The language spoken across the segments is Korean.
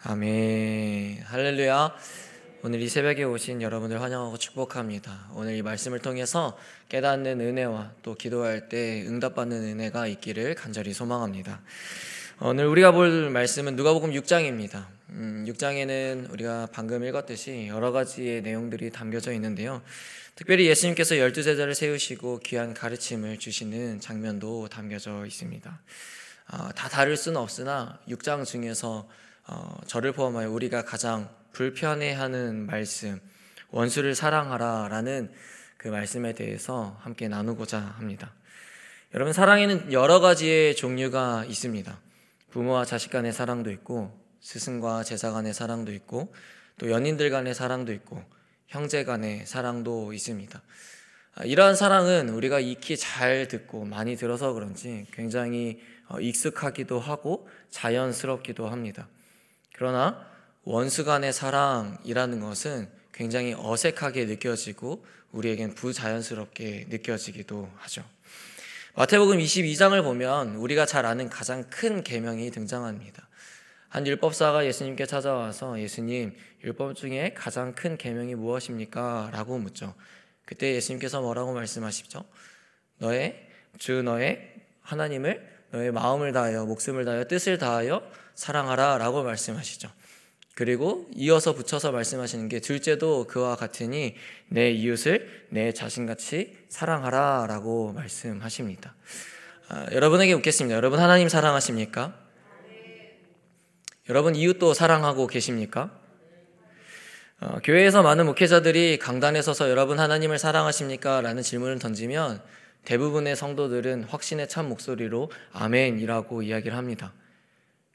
아멘. 할렐루야. 오늘 이 새벽에 오신 여러분들 환영하고 축복합니다. 오늘 이 말씀을 통해서 깨닫는 은혜와 또 기도할 때 응답받는 은혜가 있기를 간절히 소망합니다. 오늘 우리가 볼 말씀은 누가복음 6장입니다. 음, 6장에는 우리가 방금 읽었듯이 여러 가지의 내용들이 담겨져 있는데요. 특별히 예수님께서 열두 제자를 세우시고 귀한 가르침을 주시는 장면도 담겨져 있습니다. 어, 다 다를 수는 없으나 6장 중에서 어, 저를 포함하여 우리가 가장 불편해하는 말씀, 원수를 사랑하라라는 그 말씀에 대해서 함께 나누고자 합니다. 여러분, 사랑에는 여러 가지의 종류가 있습니다. 부모와 자식 간의 사랑도 있고, 스승과 제자 간의 사랑도 있고, 또 연인들 간의 사랑도 있고, 형제 간의 사랑도 있습니다. 아, 이러한 사랑은 우리가 익히 잘 듣고 많이 들어서 그런지 굉장히 어, 익숙하기도 하고 자연스럽기도 합니다. 그러나 원수 간의 사랑이라는 것은 굉장히 어색하게 느껴지고 우리에겐 부자연스럽게 느껴지기도 하죠. 마태복음 22장을 보면 우리가 잘 아는 가장 큰 계명이 등장합니다. 한 율법사가 예수님께 찾아와서 예수님 율법 중에 가장 큰 계명이 무엇입니까? 라고 묻죠. 그때 예수님께서 뭐라고 말씀하시죠? 너의 주 너의 하나님을 너의 마음을 다하여 목숨을 다하여 뜻을 다하여 사랑하라라고 말씀하시죠. 그리고 이어서 붙여서 말씀하시는 게 둘째도 그와 같으니 내 이웃을 내 자신같이 사랑하라라고 말씀하십니다. 아, 여러분에게 묻겠습니다. 여러분 하나님 사랑하십니까? 여러분 이웃도 사랑하고 계십니까? 어, 교회에서 많은 목회자들이 강단에 서서 여러분 하나님을 사랑하십니까? 라는 질문을 던지면 대부분의 성도들은 확신의 참 목소리로 아멘이라고 이야기를 합니다.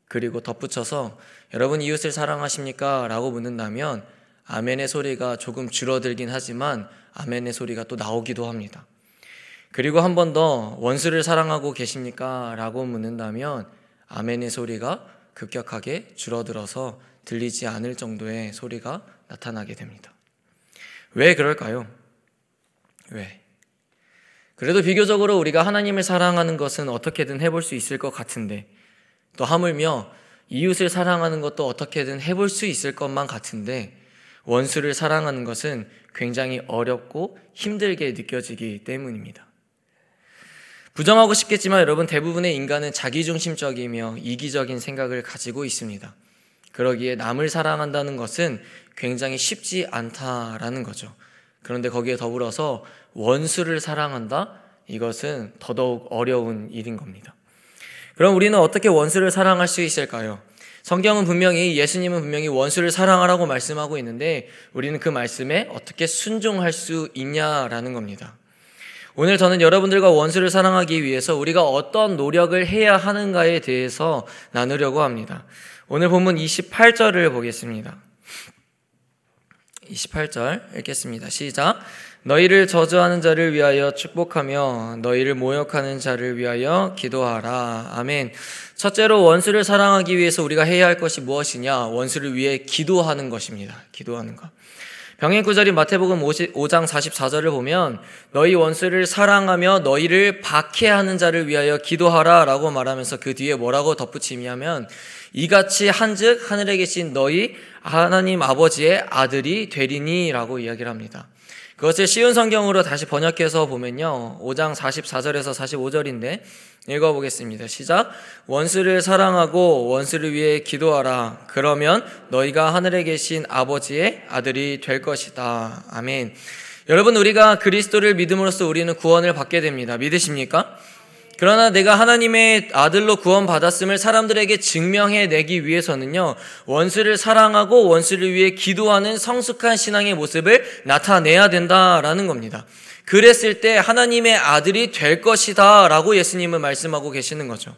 그리고 덧붙여서 여러분 이웃을 사랑하십니까? 라고 묻는다면 아멘의 소리가 조금 줄어들긴 하지만 아멘의 소리가 또 나오기도 합니다. 그리고 한 번 더 원수를 사랑하고 계십니까? 라고 묻는다면 아멘의 소리가 급격하게 줄어들어서 들리지 않을 정도의 소리가 나타나게 됩니다. 왜 그럴까요? 왜? 그래도 비교적으로 우리가 하나님을 사랑하는 것은 어떻게든 해볼 수 있을 것 같은데 또 하물며 이웃을 사랑하는 것도 어떻게든 해볼 수 있을 것만 같은데 원수를 사랑하는 것은 굉장히 어렵고 힘들게 느껴지기 때문입니다. 부정하고 싶겠지만 여러분 대부분의 인간은 자기중심적이며 이기적인 생각을 가지고 있습니다. 그러기에 남을 사랑한다는 것은 굉장히 쉽지 않다라는 거죠. 그런데 거기에 더불어서 원수를 사랑한다? 이것은 더더욱 어려운 일인 겁니다. 그럼 우리는 어떻게 원수를 사랑할 수 있을까요? 성경은 분명히 예수님은 분명히 원수를 사랑하라고 말씀하고 있는데 우리는 그 말씀에 어떻게 순종할 수 있냐라는 겁니다. 오늘 저는 여러분들과 원수를 사랑하기 위해서 우리가 어떤 노력을 해야 하는가에 대해서 나누려고 합니다. 오늘 본문 28절을 보겠습니다. 28절 읽겠습니다. 시작. 너희를 저주하는 자를 위하여 축복하며 너희를 모욕하는 자를 위하여 기도하라. 아멘. 첫째로 원수를 사랑하기 위해서 우리가 해야 할 것이 무엇이냐? 원수를 위해 기도하는 것입니다. 기도하는 것. 병행 구절인 마태복음 5장 44절을 보면 너희 원수를 사랑하며 너희를 박해하는 자를 위하여 기도하라라고 말하면서 그 뒤에 뭐라고 덧붙이냐면 이같이 한즉 하늘에 계신 너희 하나님 아버지의 아들이 되리니라고 이야기를 합니다. 그것을 쉬운 성경으로 다시 번역해서 보면요. 5장 44절에서 45절인데 읽어보겠습니다. 시작. 원수를 사랑하고 원수를 위해 기도하라. 그러면 너희가 하늘에 계신 아버지의 아들이 될 것이다. 아멘. 여러분, 우리가 그리스도를 믿음으로써 우리는 구원을 받게 됩니다. 믿으십니까? 그러나 내가 하나님의 아들로 구원받았음을 사람들에게 증명해 내기 위해서는요, 원수를 사랑하고 원수를 위해 기도하는 성숙한 신앙의 모습을 나타내야 된다라는 겁니다. 그랬을 때 하나님의 아들이 될 것이다 라고 예수님은 말씀하고 계시는 거죠.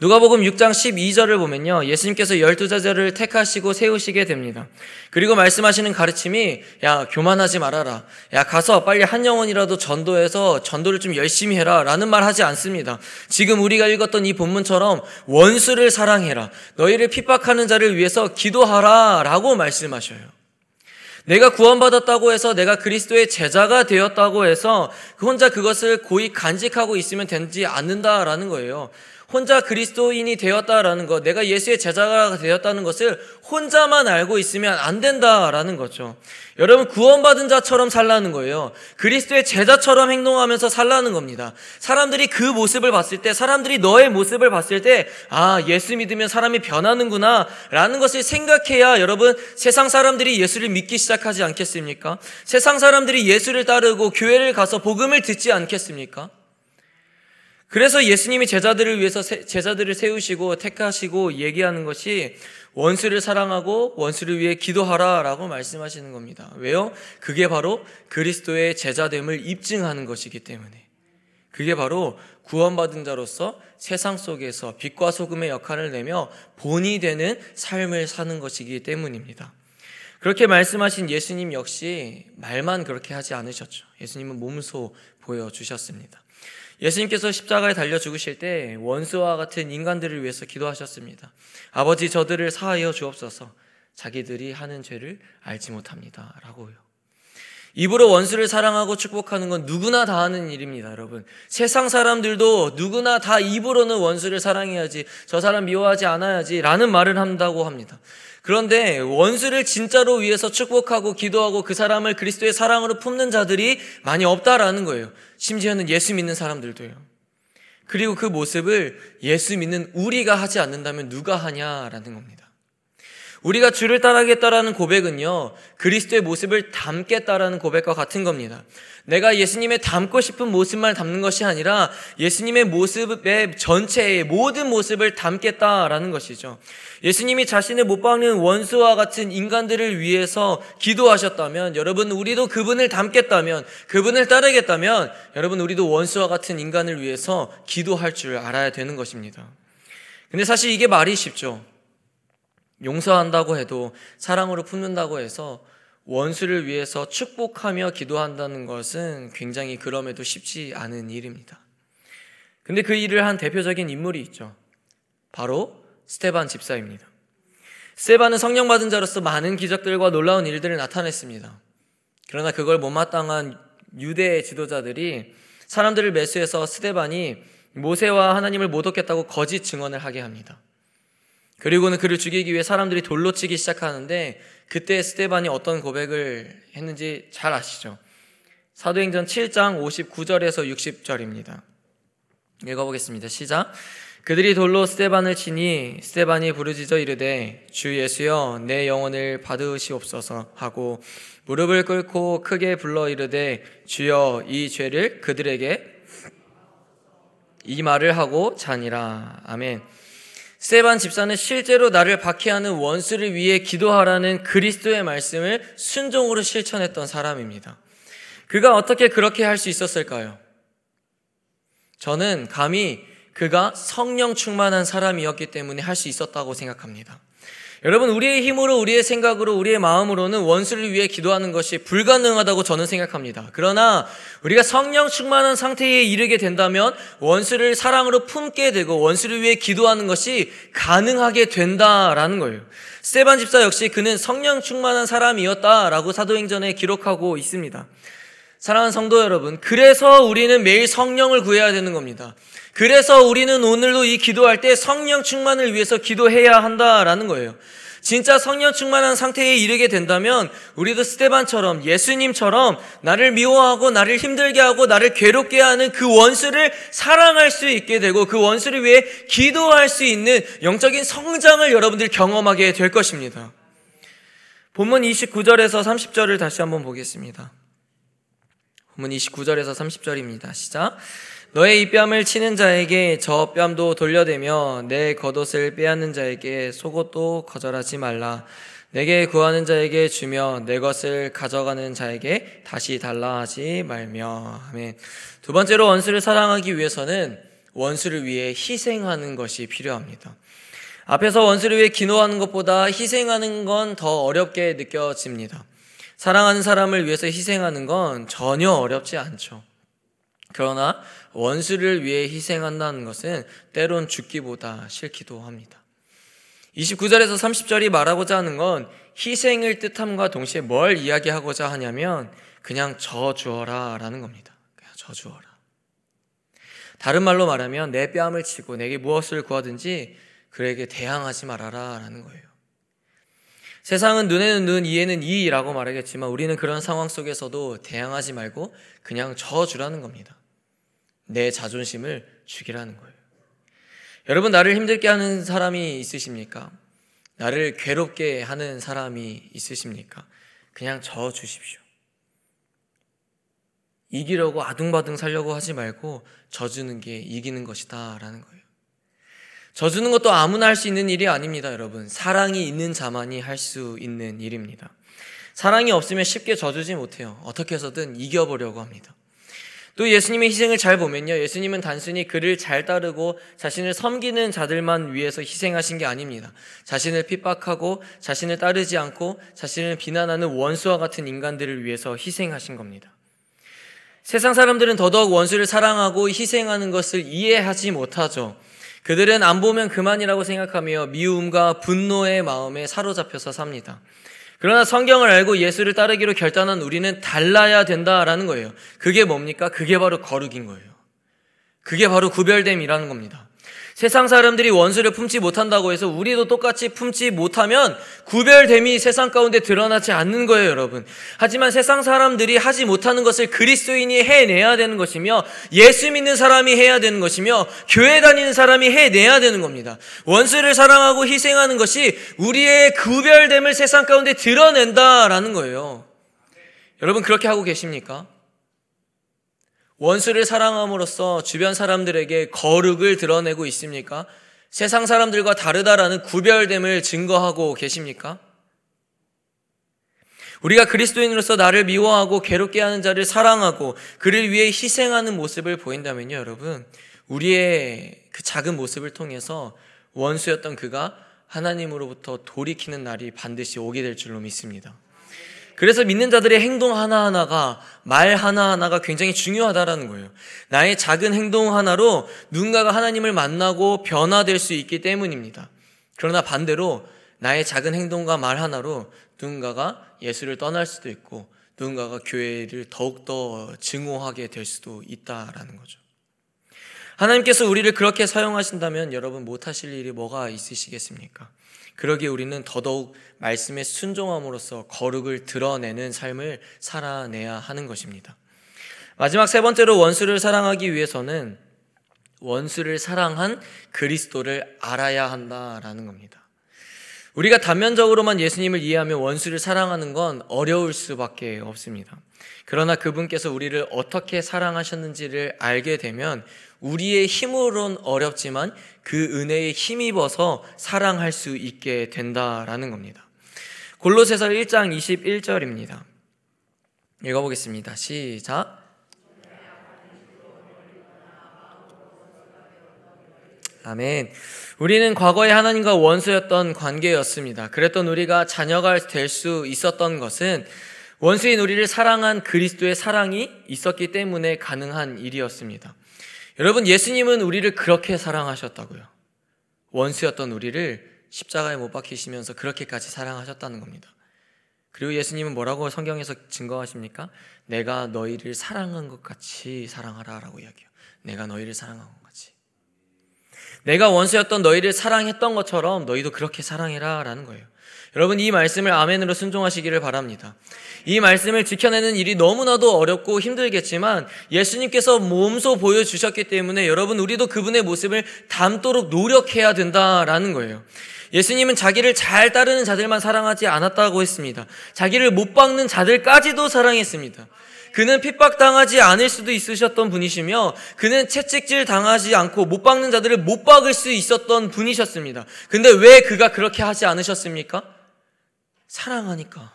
누가복음 6장 12절을 보면요. 예수님께서 열두 제자를 택하시고 세우시게 됩니다. 그리고 말씀하시는 가르침이 야, 교만하지 말아라. 야, 가서 빨리 한 영혼이라도 전도해서 전도를 좀 열심히 해라. 라는 말 하지 않습니다. 지금 우리가 읽었던 이 본문처럼 원수를 사랑해라. 너희를 핍박하는 자를 위해서 기도하라. 라고 말씀하셔요. 내가 구원받았다고 해서 내가 그리스도의 제자가 되었다고 해서 혼자 그것을 고이 간직하고 있으면 되지 않는다라는 거예요. 혼자 그리스도인이 되었다라는 것, 내가 예수의 제자가 되었다는 것을 혼자만 알고 있으면 안 된다라는 거죠. 여러분 구원받은 자처럼 살라는 거예요. 그리스도의 제자처럼 행동하면서 살라는 겁니다. 사람들이 그 모습을 봤을 때, 사람들이 너의 모습을 봤을 때, 아, 예수 믿으면 사람이 변하는구나, 라는 것을 생각해야 여러분 세상 사람들이 예수를 믿기 시작하지 않겠습니까? 세상 사람들이 예수를 따르고 교회를 가서 복음을 듣지 않겠습니까? 그래서 예수님이 제자들을 위해서 제자들을 세우시고 택하시고 얘기하는 것이 원수를 사랑하고 원수를 위해 기도하라라고 말씀하시는 겁니다. 왜요? 그게 바로 그리스도의 제자됨을 입증하는 것이기 때문에. 그게 바로 구원받은 자로서 세상 속에서 빛과 소금의 역할을 내며 본이 되는 삶을 사는 것이기 때문입니다. 그렇게 말씀하신 예수님 역시 말만 그렇게 하지 않으셨죠. 예수님은 몸소 보여주셨습니다. 예수님께서 십자가에 달려 죽으실 때 원수와 같은 인간들을 위해서 기도하셨습니다. 아버지 저들을 사하여 주옵소서. 자기들이 하는 죄를 알지 못합니다. 라고요. 입으로 원수를 사랑하고 축복하는 건 누구나 다 하는 일입니다, 여러분. 세상 사람들도 누구나 다 입으로는 원수를 사랑해야지, 저 사람 미워하지 않아야지, 라는 말을 한다고 합니다. 그런데 원수를 진짜로 위해서 축복하고 기도하고 그 사람을 그리스도의 사랑으로 품는 자들이 많이 없다라는 거예요. 심지어는 예수 믿는 사람들도요. 그리고 그 모습을 예수 믿는 우리가 하지 않는다면 누가 하냐라는 겁니다. 우리가 주를 따르겠다라는 고백은요, 그리스도의 모습을 담겠다라는 고백과 같은 겁니다. 내가 예수님의 담고 싶은 모습만 담는 것이 아니라 예수님의 모습의 전체의 모든 모습을 담겠다라는 것이죠. 예수님이 자신을 못 박는 원수와 같은 인간들을 위해서 기도하셨다면, 여러분, 우리도 그분을 담겠다면, 그분을 따르겠다면, 여러분, 우리도 원수와 같은 인간을 위해서 기도할 줄 알아야 되는 것입니다. 근데 사실 이게 말이 쉽죠. 용서한다고 해도 사랑으로 품는다고 해서 원수를 위해서 축복하며 기도한다는 것은 굉장히 그럼에도 쉽지 않은 일입니다. 근데 그 일을 한 대표적인 인물이 있죠. 바로 스테반 집사입니다. 스테반은 성령 받은 자로서 많은 기적들과 놀라운 일들을 나타냈습니다. 그러나 그걸 못마땅한 유대 지도자들이 사람들을 매수해서 스테반이 모세와 하나님을 못 얻겠다고 거짓 증언을 하게 합니다. 그리고는 그를 죽이기 위해 사람들이 돌로 치기 시작하는데 그때 스테반이 어떤 고백을 했는지 잘 아시죠? 사도행전 7장 59절에서 60절입니다. 읽어보겠습니다. 시작. 그들이 돌로 스테반을 치니 스테반이 부르짖어 이르되 주 예수여 내 영혼을 받으시옵소서 하고 무릎을 꿇고 크게 불러 이르되 주여 이 죄를 그들에게 이 말을 하고 자니라. 아멘. 스테반 집사는 실제로 나를 박해하는 원수를 위해 기도하라는 그리스도의 말씀을 순종으로 실천했던 사람입니다. 그가 어떻게 그렇게 할 수 있었을까요? 저는 감히 그가 성령 충만한 사람이었기 때문에 할 수 있었다고 생각합니다. 여러분, 우리의 힘으로, 우리의 생각으로, 우리의 마음으로는 원수를 위해 기도하는 것이 불가능하다고 저는 생각합니다. 그러나 우리가 성령 충만한 상태에 이르게 된다면 원수를 사랑으로 품게 되고 원수를 위해 기도하는 것이 가능하게 된다라는 거예요. 스테반 집사 역시 그는 성령 충만한 사람이었다라고 사도행전에 기록하고 있습니다. 사랑하는 성도 여러분, 그래서 우리는 매일 성령을 구해야 되는 겁니다. 그래서 우리는 오늘도 이 기도할 때 성령 충만을 위해서 기도해야 한다라는 거예요. 진짜 성령 충만한 상태에 이르게 된다면 우리도 스테반처럼 예수님처럼 나를 미워하고 나를 힘들게 하고 나를 괴롭게 하는 그 원수를 사랑할 수 있게 되고 그 원수를 위해 기도할 수 있는 영적인 성장을 여러분들 경험하게 될 것입니다. 본문 29절에서 30절을 다시 한번 보겠습니다. 본문 29절에서 30절입니다. 시작. 너의 이 뺨을 치는 자에게 저 뺨도 돌려대며 내 겉옷을 빼앗는 자에게 속옷도 거절하지 말라. 내게 구하는 자에게 주며 내 것을 가져가는 자에게 다시 달라 하지 말며. 아멘. 두 번째로 원수를 사랑하기 위해서는 원수를 위해 희생하는 것이 필요합니다. 앞에서 원수를 위해 기도하는 것보다 희생하는 건 더 어렵게 느껴집니다. 사랑하는 사람을 위해서 희생하는 건 전혀 어렵지 않죠. 그러나 원수를 위해 희생한다는 것은 때론 죽기보다 싫기도 합니다. 29절에서 30절이 말하고자 하는 건 희생을 뜻함과 동시에 뭘 이야기하고자 하냐면 그냥 저 주어라 라는 겁니다. 그냥 저 주어라. 다른 말로 말하면 내 뺨을 치고 내게 무엇을 구하든지 그에게 대항하지 말아라 라는 거예요. 세상은 눈에는 눈, 이에는 이라고 말하겠지만 우리는 그런 상황 속에서도 대항하지 말고 그냥 저주라는 겁니다. 내 자존심을 죽이라는 거예요. 여러분, 나를 힘들게 하는 사람이 있으십니까? 나를 괴롭게 하는 사람이 있으십니까? 그냥 저 주십시오. 이기려고 아둥바둥 살려고 하지 말고 져주는 게 이기는 것이다. 라는 거예요. 져주는 것도 아무나 할 수 있는 일이 아닙니다, 여러분. 사랑이 있는 자만이 할 수 있는 일입니다. 사랑이 없으면 쉽게 져주지 못해요. 어떻게 해서든 이겨보려고 합니다. 또 예수님의 희생을 잘 보면요. 예수님은 단순히 그를 잘 따르고 자신을 섬기는 자들만 위해서 희생하신 게 아닙니다. 자신을 핍박하고 자신을 따르지 않고 자신을 비난하는 원수와 같은 인간들을 위해서 희생하신 겁니다. 세상 사람들은 더더욱 원수를 사랑하고 희생하는 것을 이해하지 못하죠. 그들은 안 보면 그만이라고 생각하며 미움과 분노의 마음에 사로잡혀서 삽니다. 그러나 성경을 알고 예수를 따르기로 결단한 우리는 달라야 된다라는 거예요. 그게 뭡니까? 그게 바로 거룩인 거예요. 그게 바로 구별됨이라는 겁니다. 세상 사람들이 원수를 품지 못한다고 해서 우리도 똑같이 품지 못하면 구별됨이 세상 가운데 드러나지 않는 거예요, 여러분. 하지만 세상 사람들이 하지 못하는 것을 그리스도인이 해내야 되는 것이며 예수 믿는 사람이 해야 되는 것이며 교회 다니는 사람이 해내야 되는 겁니다. 원수를 사랑하고 희생하는 것이 우리의 구별됨을 세상 가운데 드러낸다라는 거예요. 여러분 그렇게 하고 계십니까? 원수를 사랑함으로써 주변 사람들에게 거룩을 드러내고 있습니까? 세상 사람들과 다르다라는 구별됨을 증거하고 계십니까? 우리가 그리스도인으로서 나를 미워하고 괴롭게 하는 자를 사랑하고 그를 위해 희생하는 모습을 보인다면요, 여러분. 우리의 그 작은 모습을 통해서 원수였던 그가 하나님으로부터 돌이키는 날이 반드시 오게 될 줄로 믿습니다. 그래서 믿는 자들의 행동 하나하나가 말 하나하나가 굉장히 중요하다라는 거예요. 나의 작은 행동 하나로 누군가가 하나님을 만나고 변화될 수 있기 때문입니다. 그러나 반대로 나의 작은 행동과 말 하나로 누군가가 예수를 떠날 수도 있고 누군가가 교회를 더욱더 증오하게 될 수도 있다라는 거죠. 하나님께서 우리를 그렇게 사용하신다면 여러분 못하실 일이 뭐가 있으시겠습니까? 그러기에 우리는 더더욱 말씀에 순종함으로써 거룩을 드러내는 삶을 살아내야 하는 것입니다. 마지막 세 번째로 원수를 사랑하기 위해서는 원수를 사랑한 그리스도를 알아야 한다라는 겁니다. 우리가 단면적으로만 예수님을 이해하면 원수를 사랑하는 건 어려울 수밖에 없습니다. 그러나 그분께서 우리를 어떻게 사랑하셨는지를 알게 되면 우리의 힘으론 어렵지만 그 은혜에 힘입어서 사랑할 수 있게 된다라는 겁니다. 골로새서 1장 21절입니다. 읽어보겠습니다. 시작. 아멘. 우리는 과거에 하나님과 원수였던 관계였습니다. 그랬던 우리가 자녀가 될 수 있었던 것은 원수인 우리를 사랑한 그리스도의 사랑이 있었기 때문에 가능한 일이었습니다. 여러분, 예수님은 우리를 그렇게 사랑하셨다고요. 원수였던 우리를 십자가에 못 박히시면서 그렇게까지 사랑하셨다는 겁니다. 그리고 예수님은 뭐라고 성경에서 증거하십니까? 내가 너희를 사랑한 것 같이 사랑하라 라고 이야기해요. 내가 너희를 사랑한 것 같이. 내가 원수였던 너희를 사랑했던 것처럼 너희도 그렇게 사랑해라 라는 거예요. 여러분 이 말씀을 아멘으로 순종하시기를 바랍니다. 이 말씀을 지켜내는 일이 너무나도 어렵고 힘들겠지만 예수님께서 몸소 보여주셨기 때문에 여러분 우리도 그분의 모습을 담도록 노력해야 된다라는 거예요. 예수님은 자기를 잘 따르는 자들만 사랑하지 않았다고 했습니다. 자기를 못 박는 자들까지도 사랑했습니다. 그는 핍박당하지 않을 수도 있으셨던 분이시며 그는 채찍질 당하지 않고 못 박는 자들을 못 박을 수 있었던 분이셨습니다. 근데 왜 그가 그렇게 하지 않으셨습니까? 사랑하니까.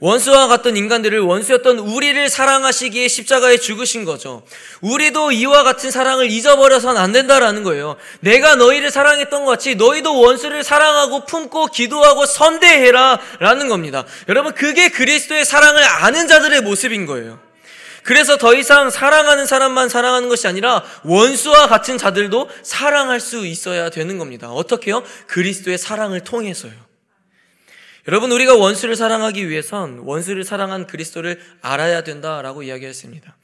원수와 같던 인간들을 원수였던 우리를 사랑하시기에 십자가에 죽으신 거죠. 우리도 이와 같은 사랑을 잊어버려서는 안 된다라는 거예요. 내가 너희를 사랑했던 것 같이 너희도 원수를 사랑하고 품고 기도하고 선대해라 라는 겁니다. 여러분, 그게 그리스도의 사랑을 아는 자들의 모습인 거예요. 그래서 더 이상 사랑하는 사람만 사랑하는 것이 아니라 원수와 같은 자들도 사랑할 수 있어야 되는 겁니다. 어떻게요? 그리스도의 사랑을 통해서요. 여러분, 우리가 원수를 사랑하기 위해선 원수를 사랑한 그리스도를 알아야 된다라고 이야기했습니다.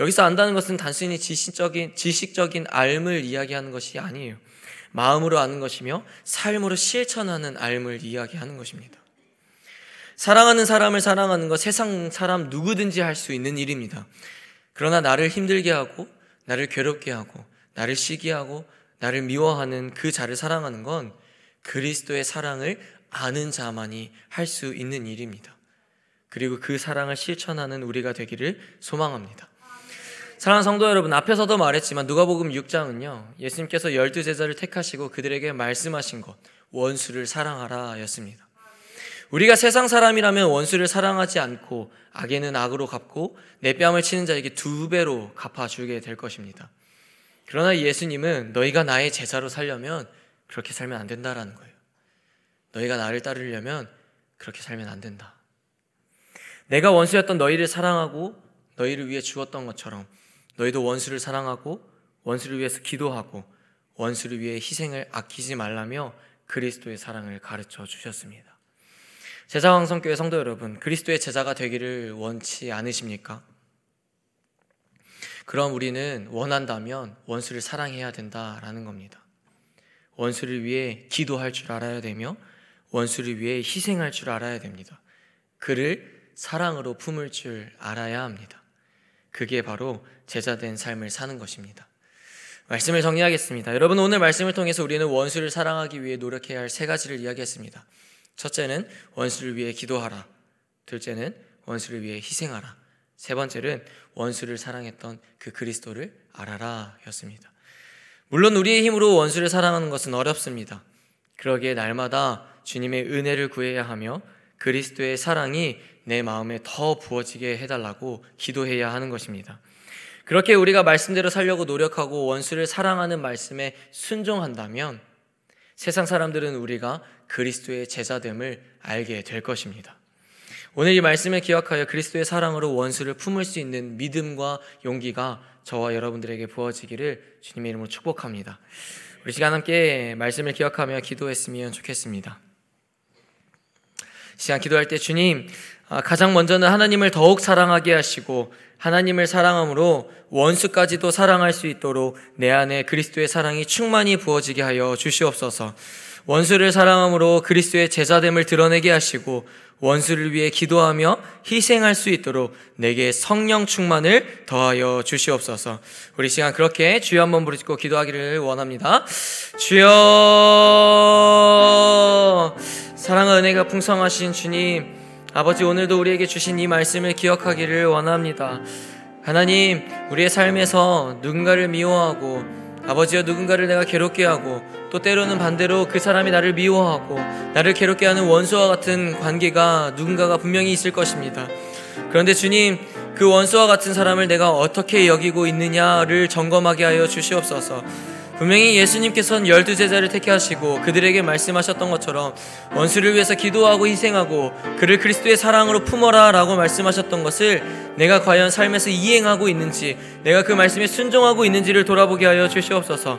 여기서 안다는 것은 단순히 지식적인, 지식적인 알을 이야기하는 것이 아니에요. 마음으로 아는 것이며 삶으로 실천하는 알을 이야기하는 것입니다. 사랑하는 사람을 사랑하는 것 세상 사람 누구든지 할 수 있는 일입니다. 그러나 나를 힘들게 하고 나를 괴롭게 하고 나를 시기하고 나를 미워하는 그 자를 사랑하는 건 그리스도의 사랑을 아는 자만이 할 수 있는 일입니다. 그리고 그 사랑을 실천하는 우리가 되기를 소망합니다. 사랑하는 성도 여러분, 앞에서도 말했지만 누가복음 6장은요. 예수님께서 열두 제자를 택하시고 그들에게 말씀하신 것 원수를 사랑하라 였습니다. 우리가 세상 사람이라면 원수를 사랑하지 않고 악에는 악으로 갚고 내 뺨을 치는 자에게 두 배로 갚아주게 될 것입니다. 그러나 예수님은 너희가 나의 제자로 살려면 그렇게 살면 안 된다라는 거예요. 너희가 나를 따르려면 그렇게 살면 안 된다. 내가 원수였던 너희를 사랑하고 너희를 위해 죽었던 것처럼 너희도 원수를 사랑하고 원수를 위해서 기도하고 원수를 위해 희생을 아끼지 말라며 그리스도의 사랑을 가르쳐 주셨습니다. 제자왕성교회 성도 여러분, 그리스도의 제자가 되기를 원치 않으십니까? 그럼 우리는 원한다면 원수를 사랑해야 된다라는 겁니다. 원수를 위해 기도할 줄 알아야 되며 원수를 위해 희생할 줄 알아야 됩니다. 그를 사랑으로 품을 줄 알아야 합니다. 그게 바로 제자된 삶을 사는 것입니다. 말씀을 정리하겠습니다. 여러분 오늘 말씀을 통해서 우리는 원수를 사랑하기 위해 노력해야 할 세 가지를 이야기했습니다. 첫째는 원수를 위해 기도하라. 둘째는 원수를 위해 희생하라. 세 번째는 원수를 사랑했던 그 그리스도를 알아라 였습니다. 물론 우리의 힘으로 원수를 사랑하는 것은 어렵습니다. 그러기에 날마다 주님의 은혜를 구해야 하며 그리스도의 사랑이 내 마음에 더 부어지게 해달라고 기도해야 하는 것입니다. 그렇게 우리가 말씀대로 살려고 노력하고 원수를 사랑하는 말씀에 순종한다면 세상 사람들은 우리가 그리스도의 제자됨을 알게 될 것입니다. 오늘 이 말씀을 기억하여 그리스도의 사랑으로 원수를 품을 수 있는 믿음과 용기가 저와 여러분들에게 부어지기를 주님의 이름으로 축복합니다. 우리 시간 함께 말씀을 기억하며 기도했으면 좋겠습니다. 시간 기도할 때 주님, 아, 가장 먼저는 하나님을 더욱 사랑하게 하시고 하나님을 사랑함으로 원수까지도 사랑할 수 있도록 내 안에 그리스도의 사랑이 충만히 부어지게 하여 주시옵소서. 원수를 사랑함으로 그리스도의 제자됨을 드러내게 하시고 원수를 위해 기도하며 희생할 수 있도록 내게 성령 충만을 더하여 주시옵소서. 우리 시간 그렇게 주여 한번 부르짖고 기도하기를 원합니다. 주여 사랑과 은혜가 풍성하신 주님 아버지 오늘도 우리에게 주신 이 말씀을 기억하기를 원합니다. 하나님 우리의 삶에서 누군가를 미워하고 아버지여 누군가를 내가 괴롭게 하고 또 때로는 반대로 그 사람이 나를 미워하고 나를 괴롭게 하는 원수와 같은 관계가 누군가가 분명히 있을 것입니다. 그런데 주님, 그 원수와 같은 사람을 내가 어떻게 여기고 있느냐를 점검하게 하여 주시옵소서. 분명히 예수님께서는 열두 제자를 택하시고 그들에게 말씀하셨던 것처럼 원수를 위해서 기도하고 희생하고 그를 그리스도의 사랑으로 품어라 라고 말씀하셨던 것을 내가 과연 삶에서 이행하고 있는지 내가 그 말씀에 순종하고 있는지를 돌아보게 하여 주시옵소서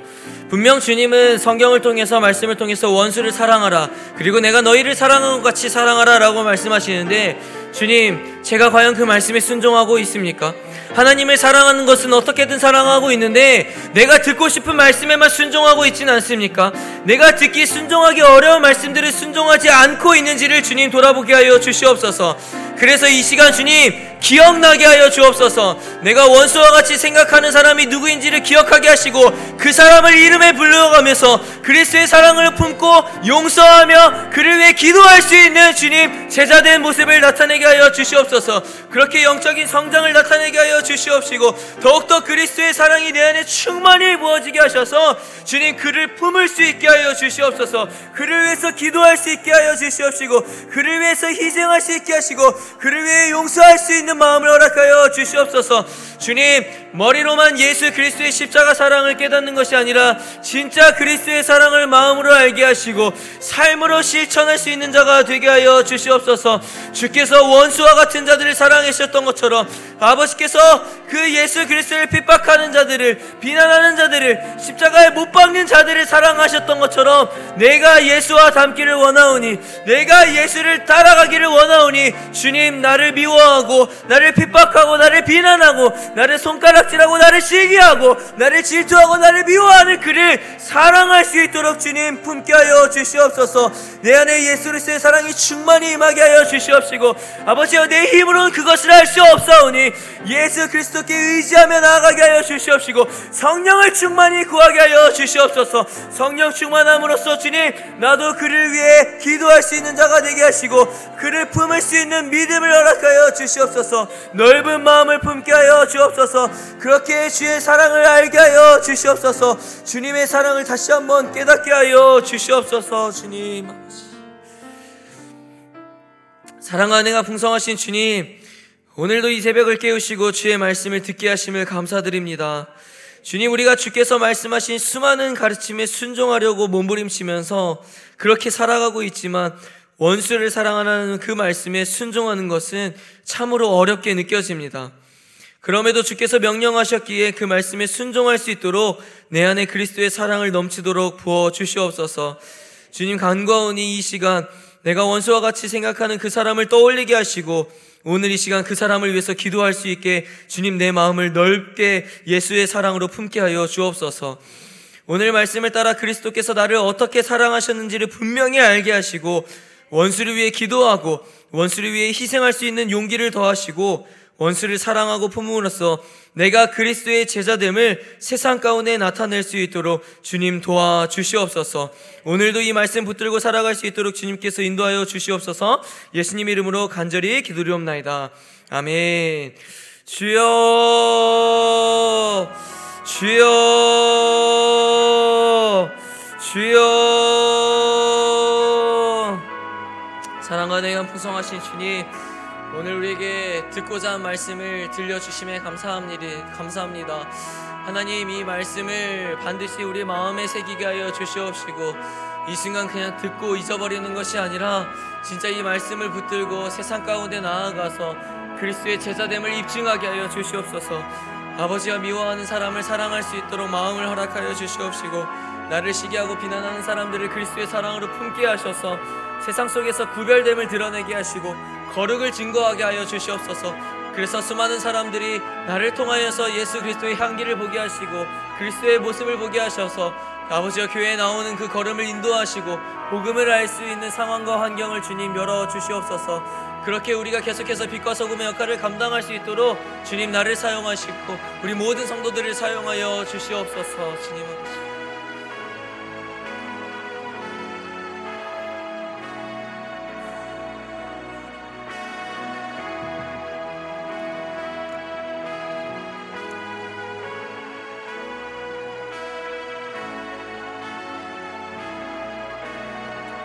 분명 주님은 성경을 통해서 말씀을 통해서 원수를 사랑하라 그리고 내가 너희를 사랑한 것 같이 사랑하라 라고 말씀하시는데 주님 제가 과연 그 말씀에 순종하고 있습니까? 하나님을 사랑하는 것은 어떻게든 사랑하고 있는데 내가 듣고 싶은 말씀에만 순종하고 있지는 않습니까? 내가 듣기 순종하기 어려운 말씀들을 순종하지 않고 있는지를 주님 돌아보게 하여 주시옵소서. 그래서 이 시간 주님 기억나게 하여 주옵소서. 내가 원수와 같이 생각하는 사람이 누구인지를 기억하게 하시고 그 사람을 이름에 불러가면서 그리스도의 사랑을 품고 용서하며 그를 위해 기도할 수 있는 주님 제자된 모습을 나타내게 하여 주시옵소서. 그렇게 영적인 성장을 나타내게 하여 주시옵시고 더욱더 그리스도의 사랑이 내 안에 충만히 부어지게 하셔서 주님 그를 품을 수 있게 하여 주시옵소서. 그를 위해서 기도할 수 있게 하여 주시옵시고 그를 위해서 희생할 수 있게 하시고 그를 위해 용서할 수 있는 있는 마음을 허락하여 주시옵소서. 주님, 머리로만 예수 그리스도의 십자가 사랑을 깨닫는 것이 아니라 진짜 그리스도의 사랑을 마음으로 알게 하시고 삶으로 실천할 수 있는 자가 되게 하여 주시옵소서. 주께서 원수와 같은 자들을 사랑하셨던 것처럼 아버지께서 그 예수 그리스도를 핍박하는 자들을 비난하는 자들을 십자가에 못 박는 자들을 사랑하셨던 것처럼 내가 예수와 닮기를 원하오니 내가 예수를 따라가기를 원하오니 주님 나를 미워하고 나를 핍박하고 나를 비난하고 나를 손가락질하고 나를 시기하고 나를 질투하고 나를 미워하는 그를 사랑할 수 있도록 주님 품게 하여 주시옵소서. 내 안에 예수 그리스도의 사랑이 충만히 임하게 하여 주시옵시고 아버지여 내 힘으로는 그것을 할 수 없사오니 예수 그리스도께 의지하며 나아가게 하여 주시옵시고 성령을 충만히 구하게 하여 주시옵소서. 성령 충만함으로써 주님 나도 그를 위해 기도할 수 있는 자가 되게 하시고 그를 품을 수 있는 믿음을 허락하여 주시옵소서 넓은 마음을 품게 하여 주옵소서. 그렇게 주의 사랑을 알게 하여 주시옵소서. 주님의 사랑을 다시 한번 깨닫게 하여 주시옵소서 주님. 사랑과 은혜가 풍성하신 주님 오늘도 이 새벽을 깨우시고 주의 말씀을 듣게 하심을 감사드립니다. 주님, 우리가 주께서 말씀하신 수많은 가르침에 순종하려고 몸부림치면서 그렇게 살아가고 있지만 원수를 사랑하라는 그 말씀에 순종하는 것은 참으로 어렵게 느껴집니다. 그럼에도 주께서 명령하셨기에 그 말씀에 순종할 수 있도록 내 안에 그리스도의 사랑을 넘치도록 부어 주시옵소서. 주님 간과하오니 이 시간 내가 원수와 같이 생각하는 그 사람을 떠올리게 하시고 오늘 이 시간 그 사람을 위해서 기도할 수 있게 주님 내 마음을 넓게 예수의 사랑으로 품게 하여 주옵소서. 오늘 말씀을 따라 그리스도께서 나를 어떻게 사랑하셨는지를 분명히 알게 하시고 원수를 위해 기도하고 원수를 위해 희생할 수 있는 용기를 더하시고 원수를 사랑하고 품음으로써 내가 그리스도의 제자됨을 세상 가운데 나타낼 수 있도록 주님 도와 주시옵소서. 오늘도 이 말씀 붙들고 살아갈 수 있도록 주님께서 인도하여 주시옵소서. 예수님 이름으로 간절히 기도리옵나이다. 아멘. 주여, 주여, 주여. 사랑과 내가 풍성하신 주님. 오늘 우리에게 듣고자 한 말씀을 들려주심에 감사합니다. 하나님 이 말씀을 반드시 우리 마음에 새기게 하여 주시옵시고 이 순간 그냥 듣고 잊어버리는 것이 아니라 진짜 이 말씀을 붙들고 세상 가운데 나아가서 그리스도의 제자됨을 입증하게 하여 주시옵소서. 아버지와 미워하는 사람을 사랑할 수 있도록 마음을 허락하여 주시옵시고 나를 시기하고 비난하는 사람들을 그리스도의 사랑으로 품게 하셔서 세상 속에서 구별됨을 드러내게 하시고 거룩을 증거하게 하여 주시옵소서. 그래서 수많은 사람들이 나를 통하여서 예수 그리스도의 향기를 보게 하시고 그리스도의 모습을 보게 하셔서 아버지와 교회에 나오는 그 걸음을 인도하시고 복음을 알 수 있는 상황과 환경을 주님 열어 주시옵소서. 그렇게 우리가 계속해서 빛과 소금의 역할을 감당할 수 있도록 주님 나를 사용하시고 우리 모든 성도들을 사용하여 주시옵소서. 주님.